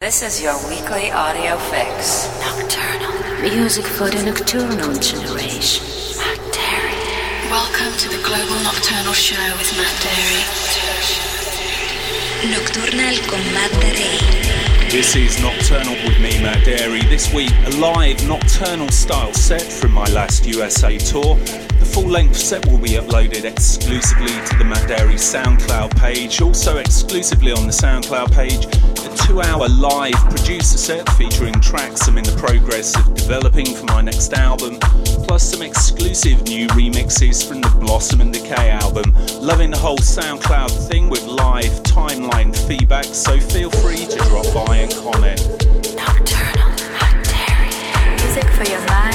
This is your weekly audio fix. Nocturnal. Music for the nocturnal generation. Matt Darey. Welcome to the Global Nocturnal Show with Matt Darey. Nocturnal con Matt Darey. This is Nocturnal with me, Matt Darey. This week, a live nocturnal style set from my last USA tour. The full length set will be uploaded exclusively to the Matt Darey SoundCloud page. Also, exclusively on the SoundCloud page, a two hour live producer set featuring tracks I'm in the progress of developing for my next album, plus some exclusive new remixes from the Blossom and Decay album. Loving the whole SoundCloud thing with live timeline feedback, so feel free to drop by and comment. Music for your mind,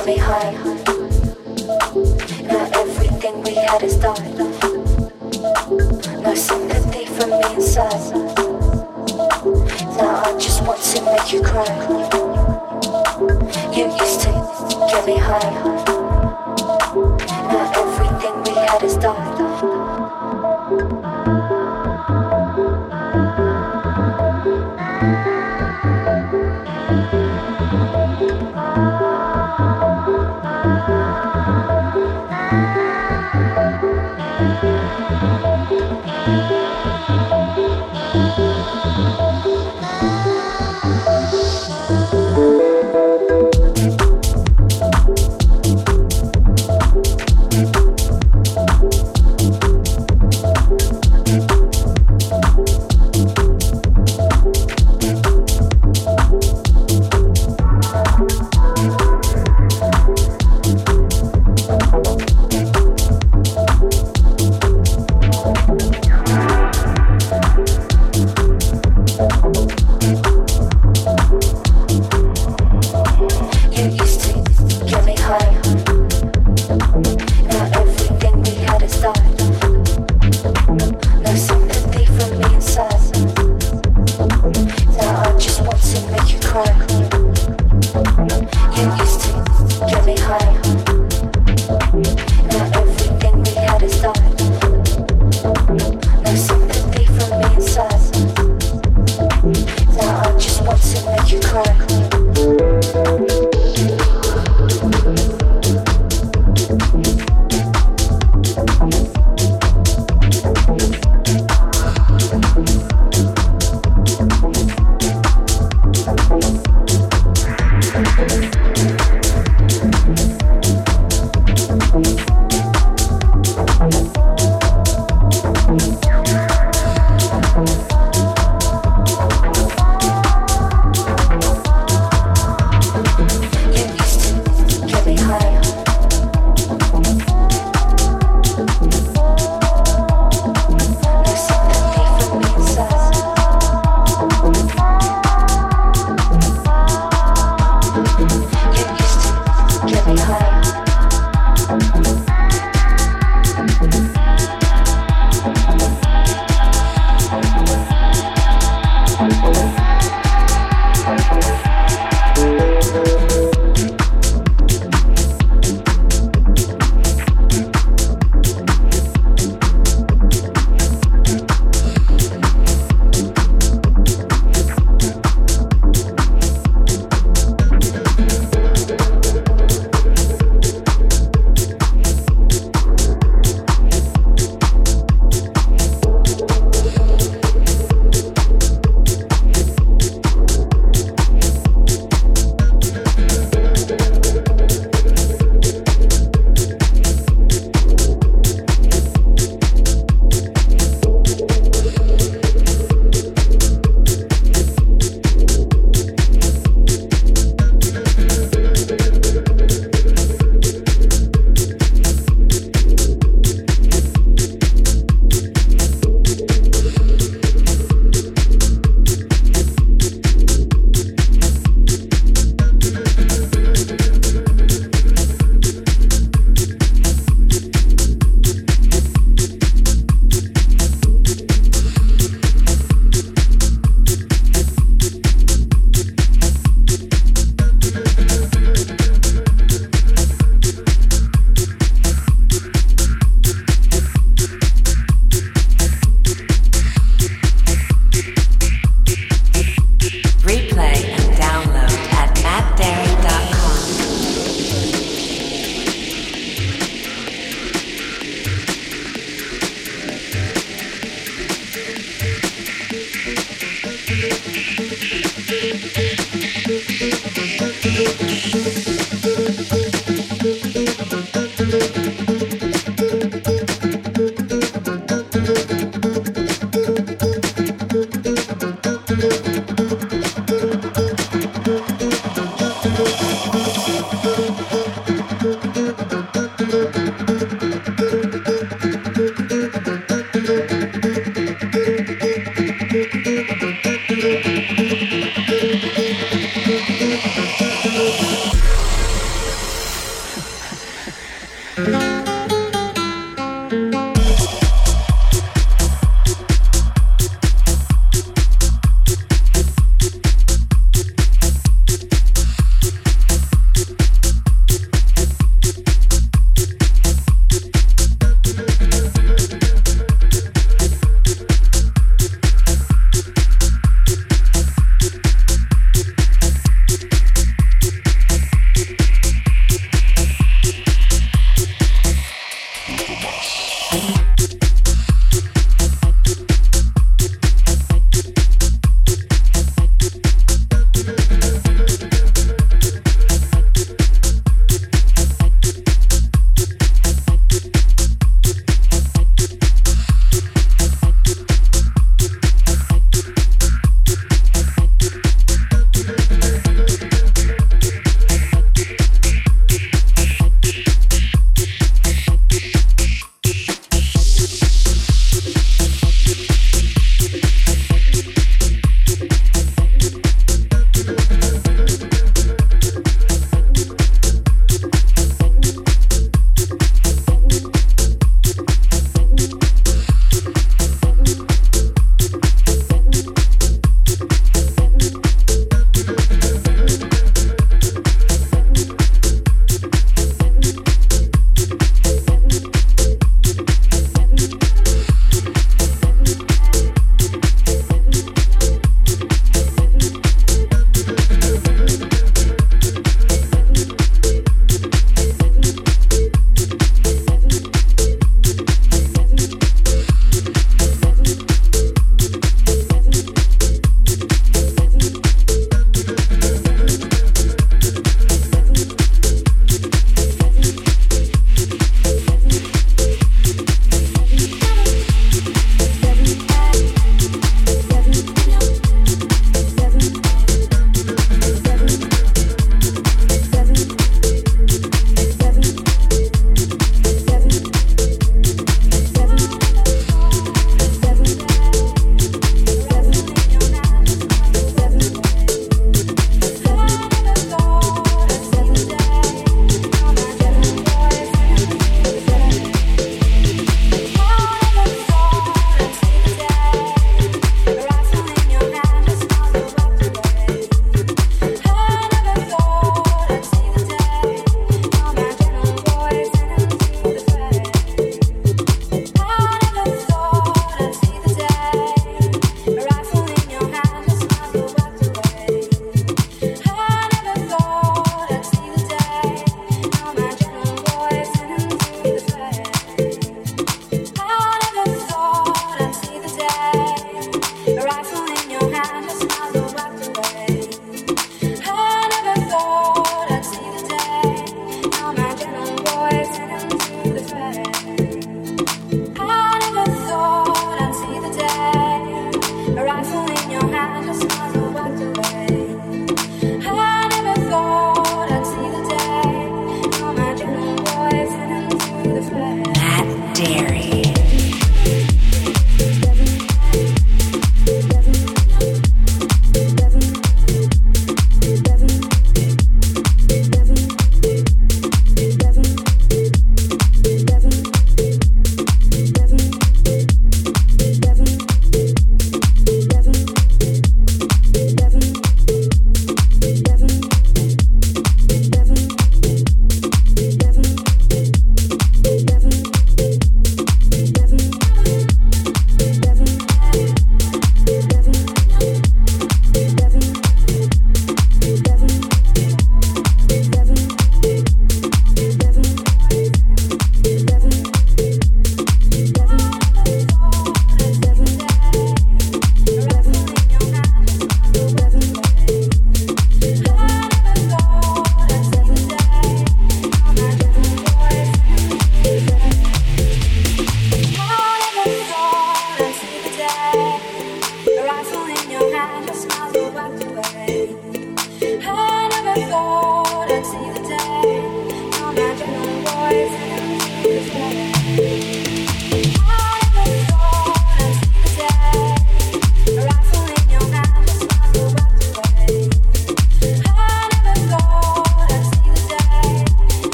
get me high. Now everything we had is done. No sympathy from me inside. Now I just want to make you cry. You used to get me high. Now everything we had is done.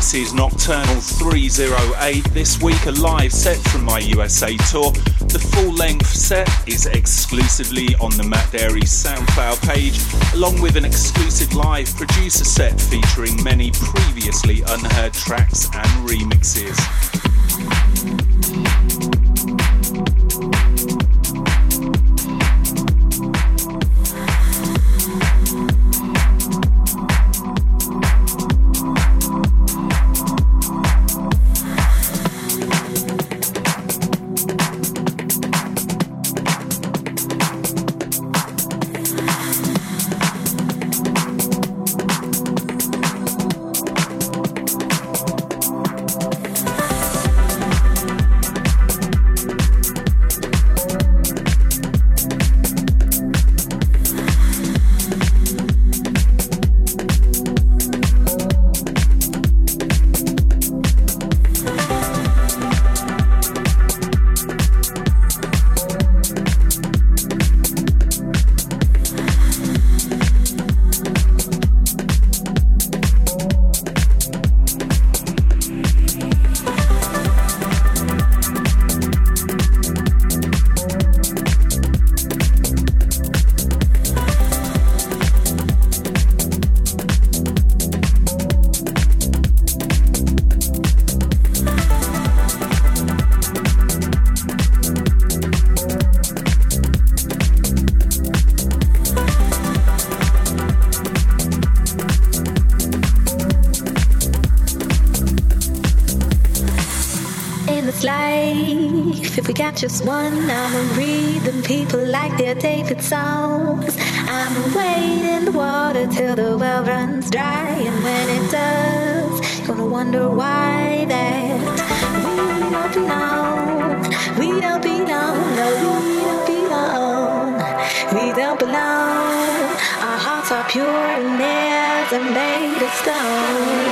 Nocturnal 308. This week, a live set from my USA tour. The full length set is exclusively on the Matt Darey SoundCloud page, along with an exclusive live producer set featuring many previously unheard tracks and remixes. Just one. I'ma read them people like they're David songs. I'ma wade in the water till the well runs dry. And when it does, gonna wonder why that we don't belong. We don't belong. No, we don't belong. We don't belong. Our hearts are pure and never are made of stone.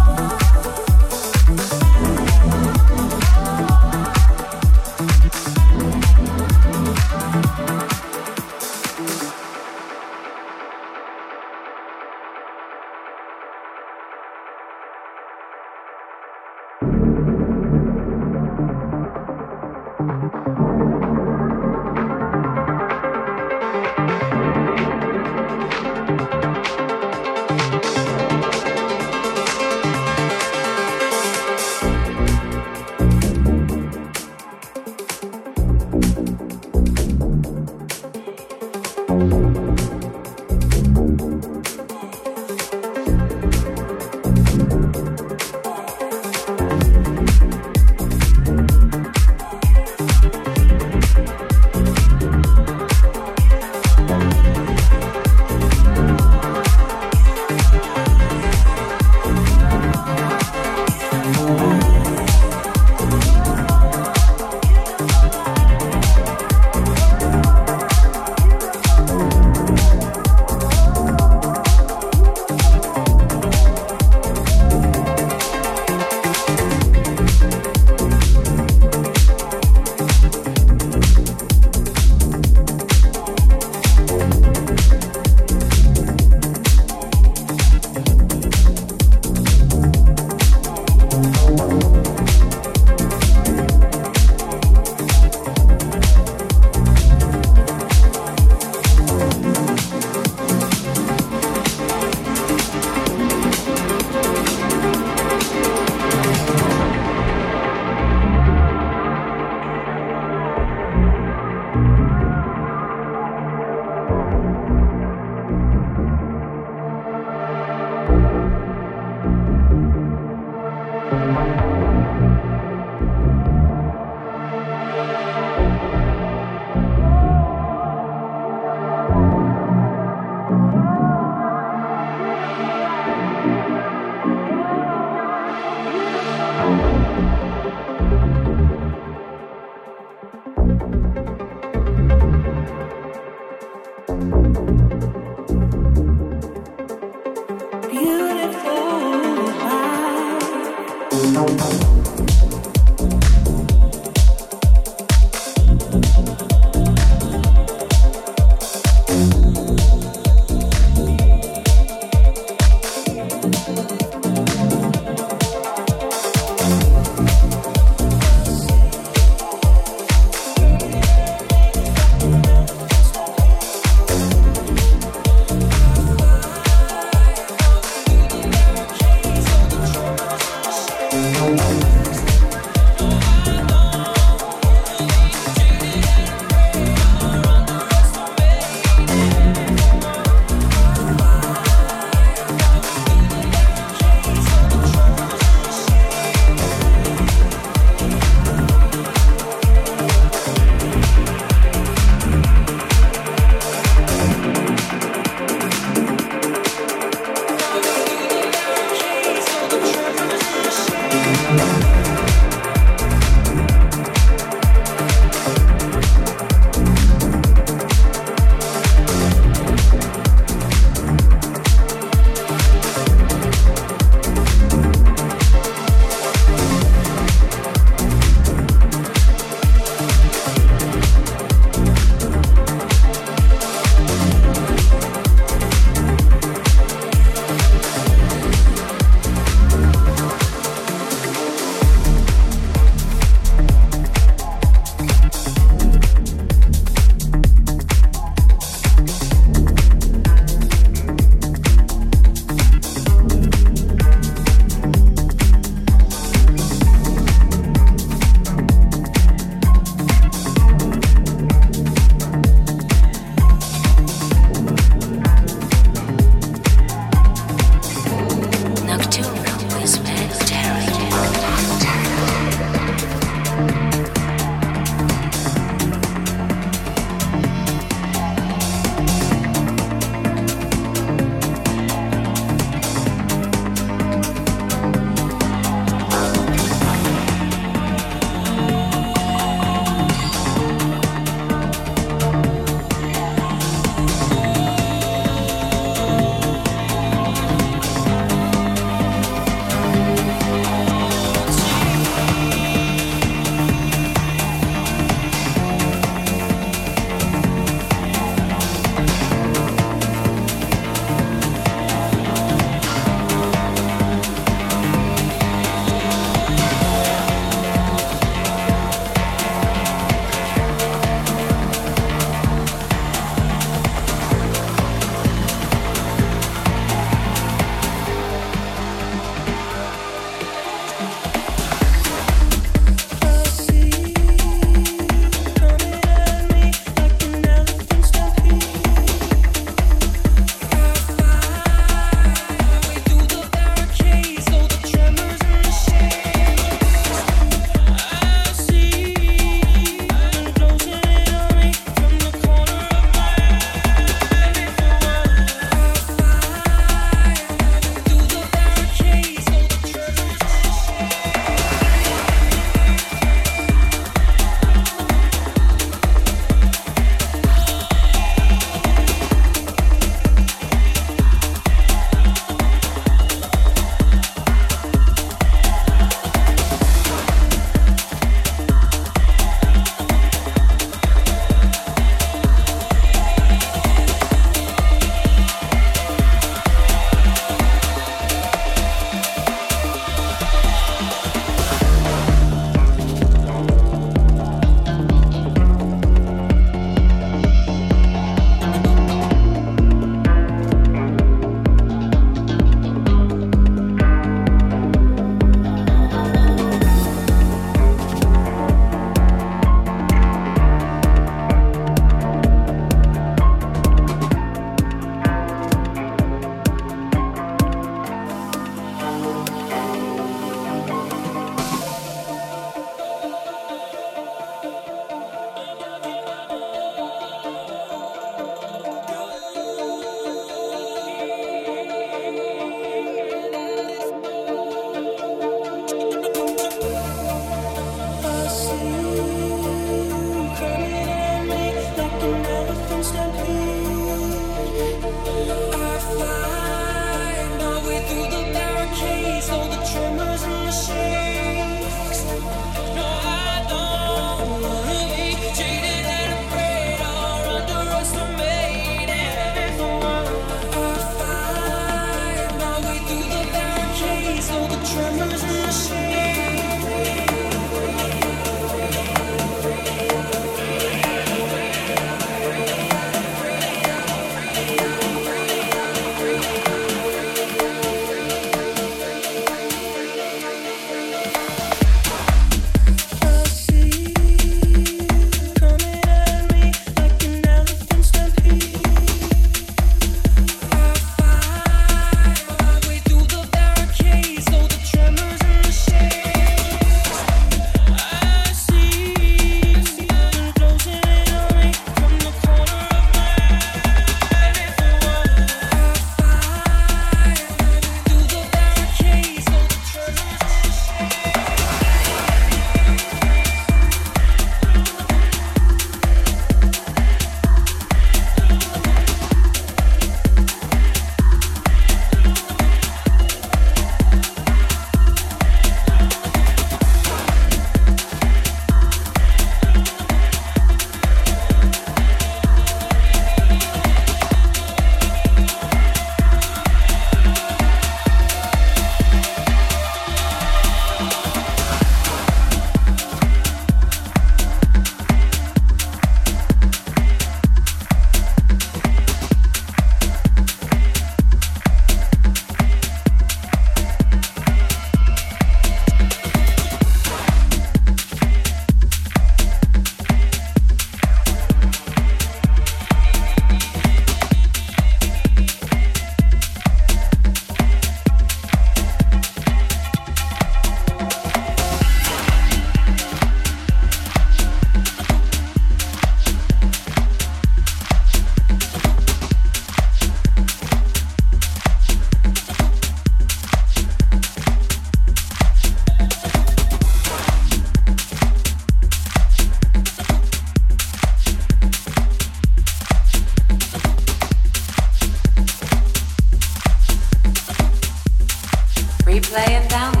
laying down.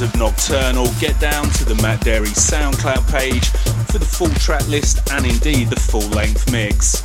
Of Nocturnal. Get down to the Matt Darey SoundCloud page for the full track list and indeed the full length mix.